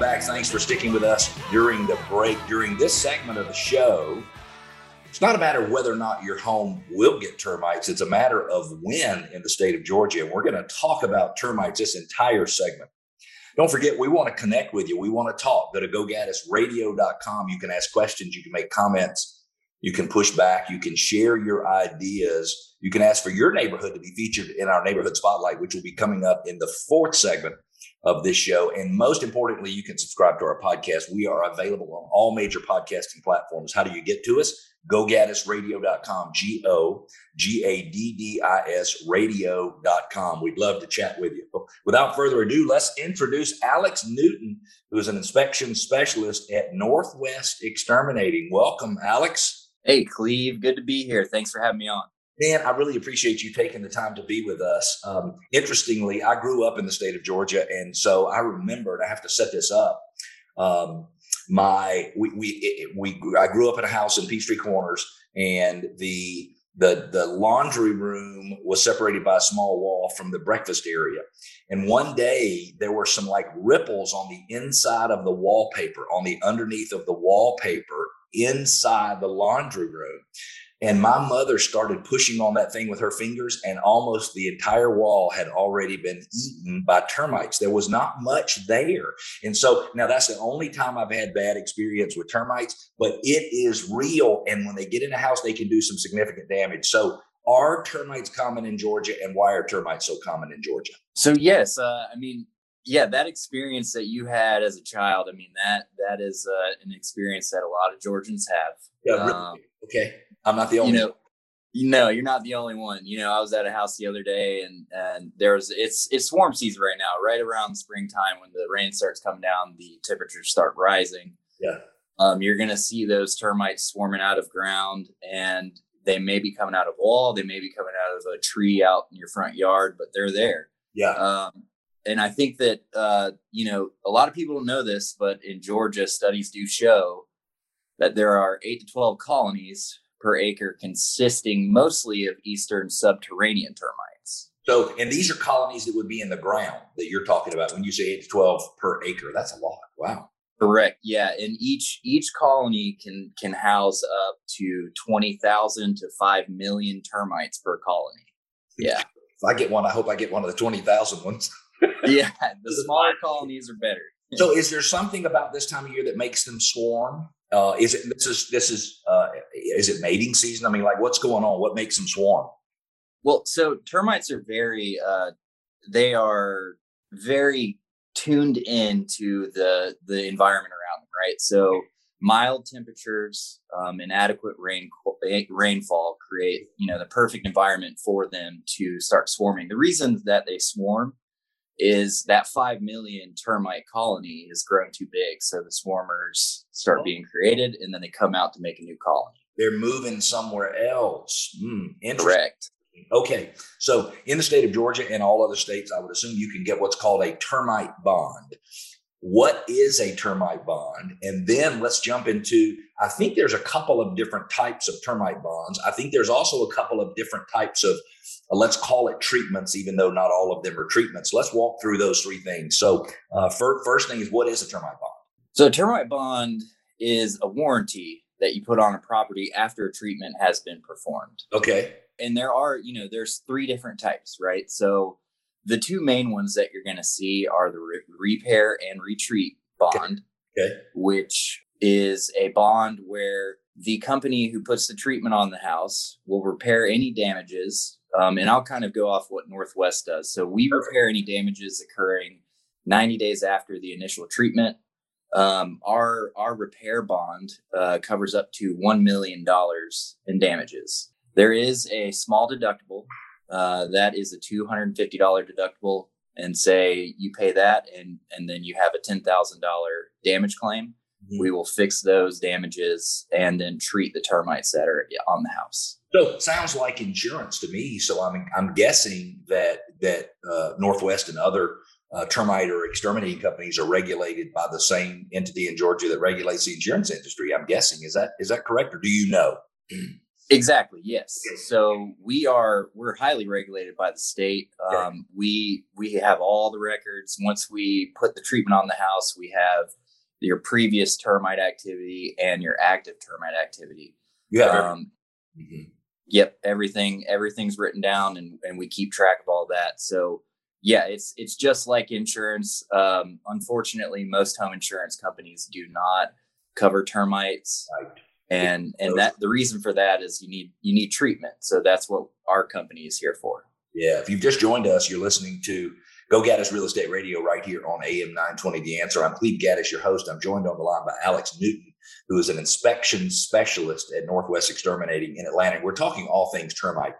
back. Thanks for sticking with us during the break. During this segment of the show, it's not a matter of whether or not your home will get termites. It's a matter of when in the state of Georgia. And we're going to talk about termites this entire segment. Don't forget, we want to connect with you. We want to talk. Go to gogaddisradio.com. You can ask questions. You can make comments. You can push back. You can share your ideas. You can ask for your neighborhood to be featured in our neighborhood spotlight, which will be coming up in the fourth segment of this show. And most importantly, you can subscribe to our podcast. We are available on all major podcasting platforms. How do you get to us? GoGaddisRadio.com, G O G A D D I S radio.com. We'd love to chat with you. But without further ado, let's introduce Alex Newton, who is an inspection specialist at Northwest Exterminating. Welcome, Alex. Hey, Cleve. Good to be here. Thanks for having me on. Man, I really appreciate you taking the time to be with us. Um, interestingly, I grew up in the state of Georgia, and so I remembered. I have to set this up. Um, my we we we I grew up in a house in Peachtree Corners, and the the the laundry room was separated by a small wall from the breakfast area. And one day there were some like ripples on the inside of the wallpaper, on the underneath of the wallpaper inside the laundry room. And my mother started pushing on that thing with her fingers, and almost the entire wall had already been eaten by termites. There was not much there. And so now that's the only time I've had bad experience with termites, but it is real. And when they get in a house, they can do some significant damage. So are termites common in Georgia, and why are termites so common in Georgia? So, yes, uh, I mean, yeah, that experience that you had as a child, I mean, that that is uh, an experience that a lot of Georgians have. Yeah, really? um, okay. I'm not the only. You know, you know, you're not the only one. You know, I was at a house the other day, and and there's it's it's swarm season right now, right around springtime when the rain starts coming down, the temperatures start rising. Yeah. Um, you're gonna see those termites swarming out of ground, and they may be coming out of wall, they may be coming out of a tree out in your front yard, but they're there. Yeah. Um, and I think that uh, you know a lot of people don't know this, but in Georgia, studies do show that there are eight to twelve colonies per acre, consisting mostly of eastern subterranean termites. So, and these are colonies that would be in the ground that you're talking about when you say eight to twelve per acre. That's a lot. Wow. Correct. Yeah, and each each colony can can house up to twenty thousand to five million termites per colony. Yeah. If I get one, I hope I get one of the twenty thousand ones. yeah, the smaller colonies are better. So, is there something about this time of year that makes them swarm? Uh, is it this is this is uh, is it mating season? I mean, like what's going on? What makes them swarm? Well, so termites are very uh, they are very tuned into the the environment around them, right? So mild temperatures um, and adequate rain rainfall create you know the perfect environment for them to start swarming. The reason that they swarm is that 5 million termite colony has grown too big. So the swarmers start oh. being created and then they come out to make a new colony. They're moving somewhere else. Mm, Correct. Okay. So in the state of Georgia and all other states, I would assume you can get what's called a termite bond. What is a termite bond? And then let's jump into I think there's a couple of different types of termite bonds. I think there's also a couple of different types of uh, let's call it treatments, even though not all of them are treatments. Let's walk through those three things. So, uh, first, first thing is what is a termite bond? So, a termite bond is a warranty that you put on a property after a treatment has been performed. Okay. And there are, you know, there's three different types, right? So, the two main ones that you're going to see are the re- repair and retreat bond, okay. okay. which is a bond where the company who puts the treatment on the house will repair any damages um, and I'll kind of go off what Northwest does. So we repair any damages occurring 90 days after the initial treatment. Um, our our repair bond uh, covers up to one million dollars in damages. There is a small deductible uh, that is a two hundred and fifty dollar deductible, and say you pay that, and and then you have a ten thousand dollar damage claim. Mm-hmm. We will fix those damages and then treat the termites that are on the house. So it sounds like insurance to me. So I'm I'm guessing that that uh, Northwest and other uh, termite or exterminating companies are regulated by the same entity in Georgia that regulates the insurance industry. I'm guessing is that is that correct, or do you know? Exactly. Yes. So we are we're highly regulated by the state. Um, we we have all the records. Once we put the treatment on the house, we have your previous termite activity and your active termite activity. You have Um, Yep, everything everything's written down, and and we keep track of all that. So yeah, it's it's just like insurance. Um, unfortunately, most home insurance companies do not cover termites Right. and and that the reason for that is you need you need treatment so that's what our company is here for Yeah, if you've just joined us, you're listening to Go Gaddis Real Estate Radio right here on AM 920 The Answer. I'm Cleve Gaddis, your host. I'm joined on the line by Alex Newton, who is an inspection specialist at Northwest Exterminating in Atlanta. We're talking all things termite.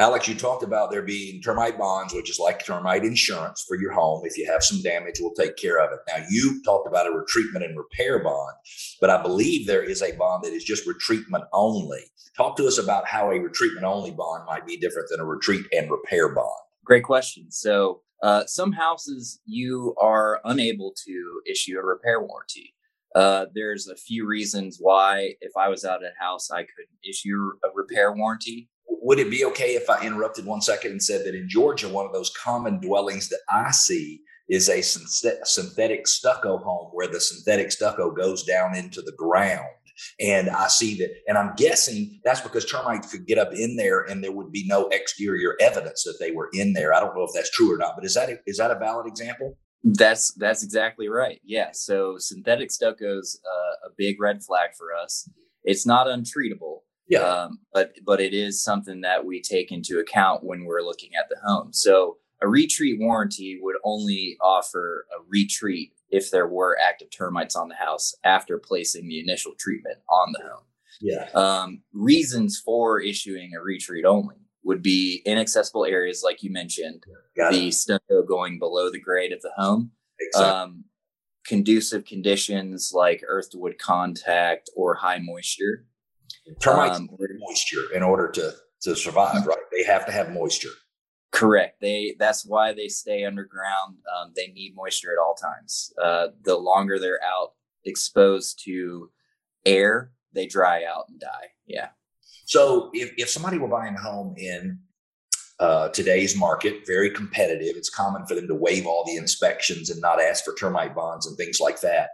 Alex, you talked about there being termite bonds, which is like termite insurance for your home. If you have some damage, we'll take care of it. Now, you talked about a retreatment and repair bond, but I believe there is a bond that is just retreatment only. Talk to us about how a retreatment only bond might be different than a retreat and repair bond. great question so uh, some houses you are unable to issue a repair warranty uh, there's a few reasons why if i was out at a house i couldn't issue a repair warranty Would it be okay if I interrupted one second and said that in Georgia, one of those common dwellings that I see is a synthetic stucco home where the synthetic stucco goes down into the ground? And I see that, and I'm guessing that's because termites could get up in there and there would be no exterior evidence that they were in there. I don't know if that's true or not, but is that a, is that a valid example? That's that's exactly right. Yeah. So synthetic stucco's uh, a big red flag for us. It's not untreatable, Yeah. um, but but it is something that we take into account when we're looking at the home. So a retreat warranty would only offer a retreat if there were active termites on the house after placing the initial treatment on the home. yeah. Um, reasons for issuing a retreat only would be inaccessible areas, like you mentioned, Got the it. stucco going below the grade of the home Exactly. um, conducive conditions like earth to wood contact or high moisture. termites um, need moisture in order to, to survive, right? They have to have moisture. Correct. They that's why they stay underground. Um, they need moisture at all times. Uh, the longer they're out exposed to air, they dry out and die. Yeah. So if, if somebody were buying a home in uh, today's market, very competitive, it's common for them to waive all the inspections and not ask for termite bonds and things like that.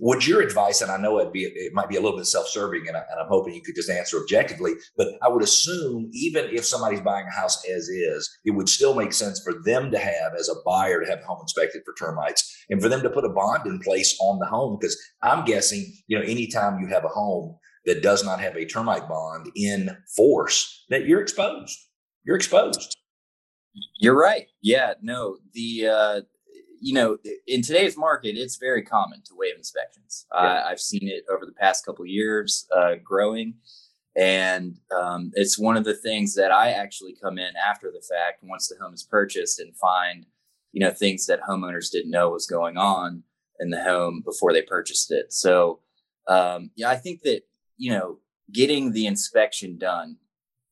Would your advice, and I know it'd be, it might be a little bit self-serving, and, I, and I'm hoping you could just answer objectively, but I would assume even if somebody's buying a house as is, it would still make sense for them to have, as a buyer, to have home inspected for termites, and for them to put a bond in place on the home. Because I'm guessing, you know, anytime you have a home that does not have a termite bond in force, that you're exposed. You're exposed. You're right. Yeah, no, the uh, you know, in today's market, it's very common to waive inspections. Yeah. Uh, I've seen it over the past couple of years uh, growing, and um, it's one of the things that I actually come in after the fact once the home is purchased and find, you know, things that homeowners didn't know was going on in the home before they purchased it. So, um, yeah, I think that you know, getting the inspection done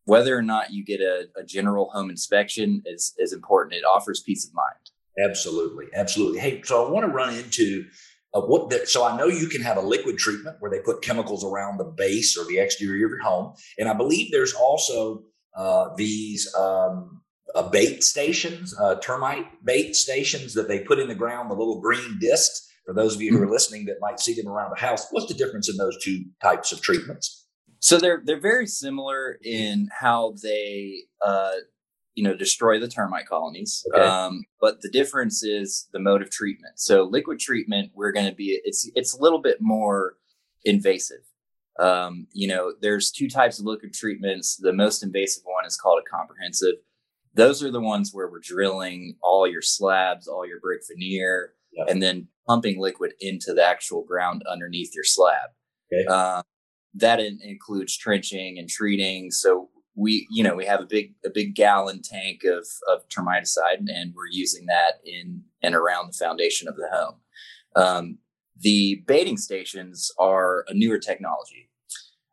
whether or not you get a, a general home inspection is is important. It offers peace of mind. Absolutely, absolutely. Hey, so I want to run into uh, what. The, so I know you can have a liquid treatment where they put chemicals around the base or the exterior of your home, and I believe there's also uh, these um, uh, bait stations, uh, termite bait stations that they put in the ground, the little green discs. For those of you who are listening that might see them around the house, what's the difference in those two types of treatments? So they're they're very similar in how they uh, you know destroy the termite colonies, Okay. um, but the difference is the mode of treatment. So liquid treatment, we're going to be it's it's a little bit more invasive. Um, you know, there's two types of liquid treatments. The most invasive one is called a comprehensive. Those are the ones where we're drilling all your slabs, all your brick veneer, and then pumping liquid into the actual ground underneath your slab. Okay. Uh, that in, includes trenching and treating. So we, you know, we have a big a big gallon tank of of termiticide, and we're using that in and around the foundation of the home. Um, the baiting stations are a newer technology.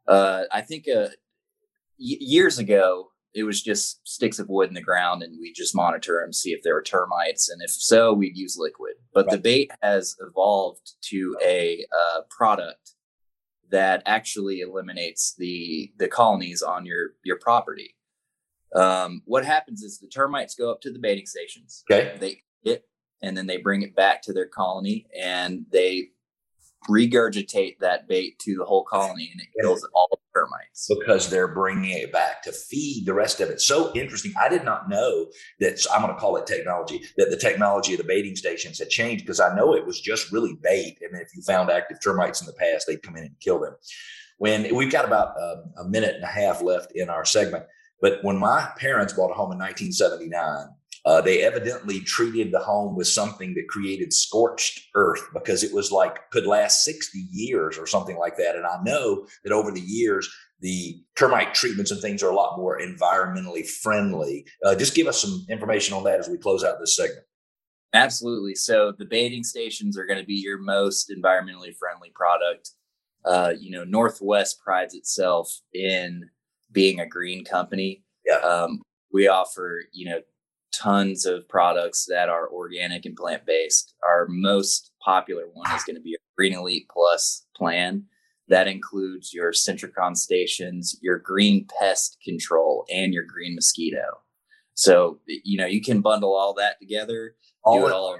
Uh, I think uh, y- years ago it was just sticks of wood in the ground, and we just monitor them, see if there were termites, and if so, we'd use liquid. But the bait has evolved to a uh, product that actually eliminates the the colonies on your your property. Um, what happens is the termites go up to the baiting stations. Okay. They it and then they bring it back to their colony and they regurgitate that bait to the whole colony and it kills all the termites because they're bringing it back to feed the rest of it. So interesting. I did not know that I'm going to call it technology that the technology of the baiting stations had changed because I know it was just really bait. And if you found active termites in the past, they'd come in and kill them. When we've got about a, a minute and a half left in our segment, but when my parents bought a home in 1979, uh, they evidently treated the home with something that created scorched earth because it was like could last 60 years or something like that. And I know that over the years, the termite treatments and things are a lot more environmentally friendly. Uh, just give us some information on that as we close out this segment. Absolutely. So the baiting stations are going to be your most environmentally friendly product. Uh, you know, Northwest prides itself in being a green company. Yeah. Um, we offer, you know, tons of products that are organic and plant based. Our most popular one is going to be a Green Elite Plus plan. That includes your Sentricon stations, your green pest control, and your green mosquito. So, you know, you can bundle all that together, all do it all.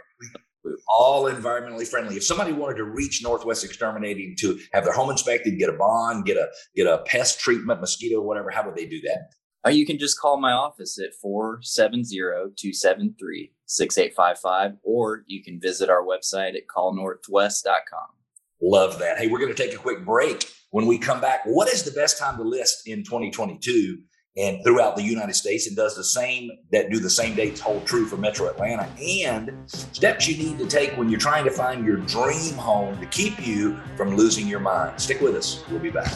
All environmentally friendly. If somebody wanted to reach Northwest Exterminating to have their home inspected, get a bond, get a get a pest treatment, mosquito, whatever, how would they do that? Uh, you can just call my office at 470-273-6855 or you can visit our website at callnorthwest.com. Love that. Hey, we're going to take a quick break. When we come back, what is the best time to list in 2022 and throughout the United States and does the same that do the same dates hold true for Metro Atlanta and steps you need to take when you're trying to find your dream home to keep you from losing your mind. Stick with us. We'll be back.